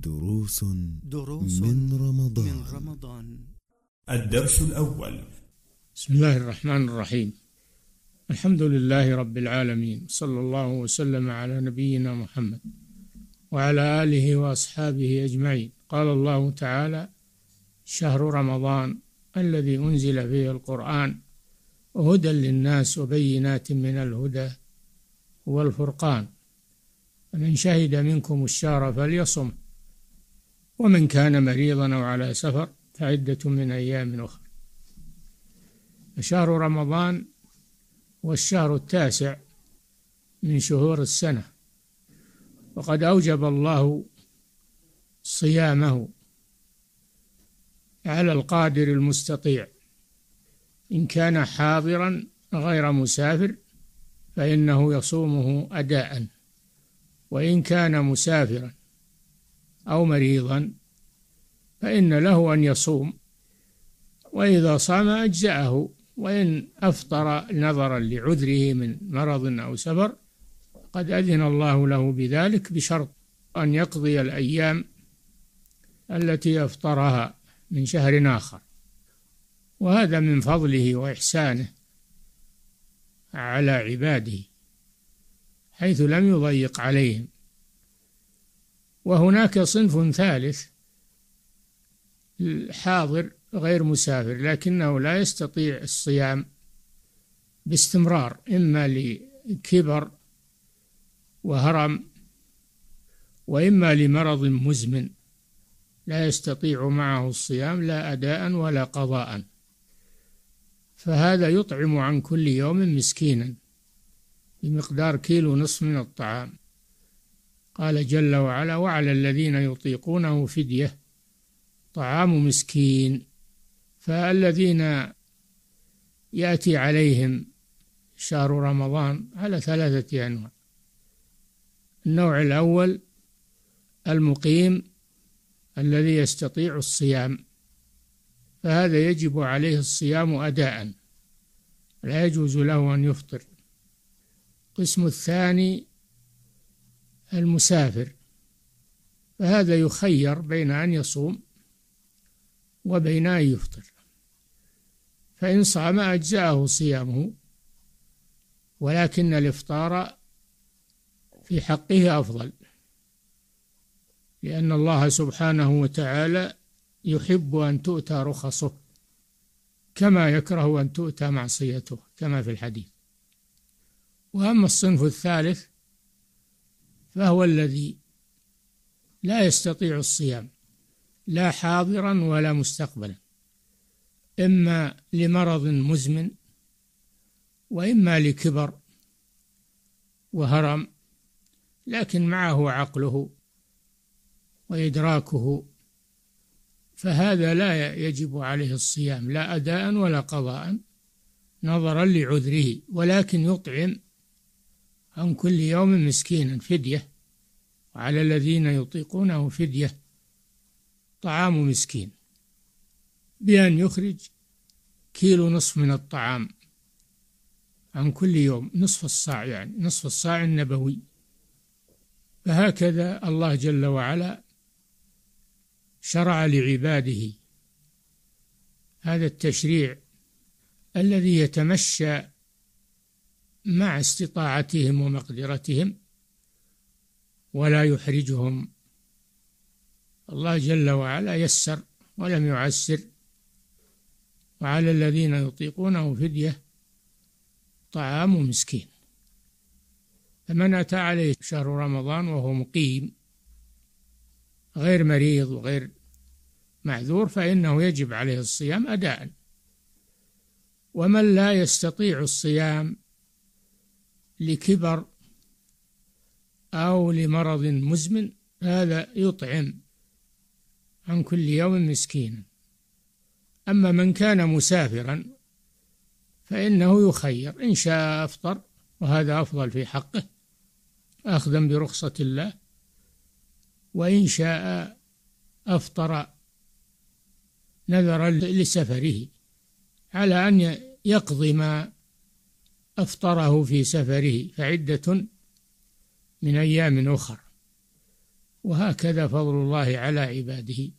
دروس دروس من رمضان. من رمضان. الدرس الأول. بسم الله الرحمن الرحيم. الحمد لله رب العالمين. صلى الله وسلم على نبينا محمد وعلى آله وأصحابه أجمعين. قال الله تعالى شهر رمضان الذي أنزل فيه القرآن هدى للناس وبينات من الهدى والفرقان. فمن شهد منكم الشهر فليصم ومن كان مريضا أو على سفر فعدة من أيام أخرى. فشهر رمضان هو الشهر التاسع من شهور السنة. وقد أوجب الله صيامه على القادر المستطيع. إن كان حاضرا غير مسافر فإنه يصومه أداء. وإن كان مسافرا أو مريضا فإن له أن يصوم. وإذا صام أجزأه وإن أفطر نظرا لعذره من مرض أو سفر قد أذن الله له بذلك بشرط أن يقضي الأيام التي أفطرها من شهر آخر. وهذا من فضله وإحسانه على عباده حيث لم يضيق عليهم. وهناك صنف ثالث الحاضر غير مسافر لكنه لا يستطيع الصيام باستمرار إما لكبر وهرم وإما لمرض مزمن لا يستطيع معه الصيام لا أداء ولا قضاء. فهذا يطعم عن كل يوم مسكينا بمقدار كيلو نصف من الطعام. قال جل وعلا وعلى الذين يطيقونه فدية طعام مسكين. فالذين يأتي عليهم شهر رمضان على ثلاثة أنواع. النوع الأول المقيم الذي يستطيع الصيام. فهذا يجب عليه الصيام اداء لا يجوز له أن يفطر. القسم الثاني المسافر فهذا يخير بين أن يصوم وبين أن يفطر. فإن صام أجزأه صيامه ولكن الإفطار في حقه أفضل لأن الله سبحانه وتعالى يحب أن تؤتى رخصه كما يكره أن تؤتى معصيته كما في الحديث. وأما الصنف الثالث فهو الذي لا يستطيع الصيام لا حاضرا ولا مستقبلا. إما لمرض مزمن وإما لكبر وهرم لكن معه عقله وإدراكه فهذا لا يجب عليه الصيام لا أداء ولا قضاء نظرا لعذره ولكن يطعم عن كل يوم مسكينا فدية. وعلى الذين يطيقونه فدية. طعام مسكين. بأن يخرج كيلو نصف من الطعام عن كل يوم نصف الصاع يعني نصف الصاع النبوي. فهكذا الله جل وعلا شرع لعباده هذا التشريع الذي يتمشى مع استطاعتهم ومقدرتهم ولا يحرجهم. الله جل وعلا يسر ولم يعسر وعلى الذين يطيقونه فدية طعام مسكين. فمن أتى عليه شهر رمضان وهو مقيم غير مريض وغير معذور فإنه يجب عليه الصيام أداء. ومن لا يستطيع الصيام لكبر أو لمرض مزمن هذا يطعم عن كل يوم مسكينا أما من كان مسافرا فإنه يخير إن شاء أفطر وهذا أفضل في حقه أخذا برخصة الله. وإن شاء أفطر نذرا لسفره على أن يقضي ما أفطره في سفره فعدة من أيام أخر. وهكذا فضل الله على عباده.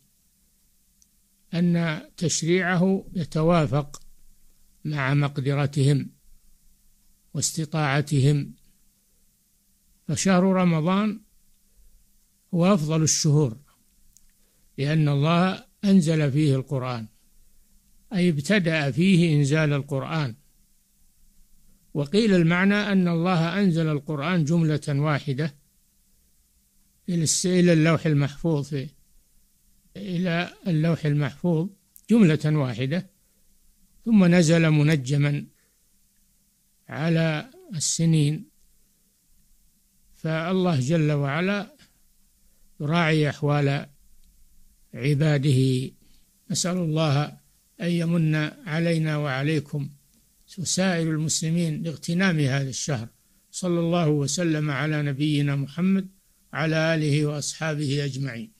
أن تشريعه يتوافق مع مقدرتهم واستطاعتهم. فشهر رمضان هو أفضل الشهور لأن الله أنزل فيه القرآن أي ابتدأ فيه إنزال القرآن. وقيل المعنى أن الله أنزل القرآن جملة واحدة إلى اللوح المحفوظ إلى اللوح المحفوظ جملة واحدة ثم نزل منجما على السنين. فالله جل وعلا يراعي أحوال عباده. نسأل الله أن يمن علينا وعليكم. وسائر المسلمين لاغتنام هذا الشهر. صلى الله وسلم على نبينا محمد على آله وأصحابه أجمعين.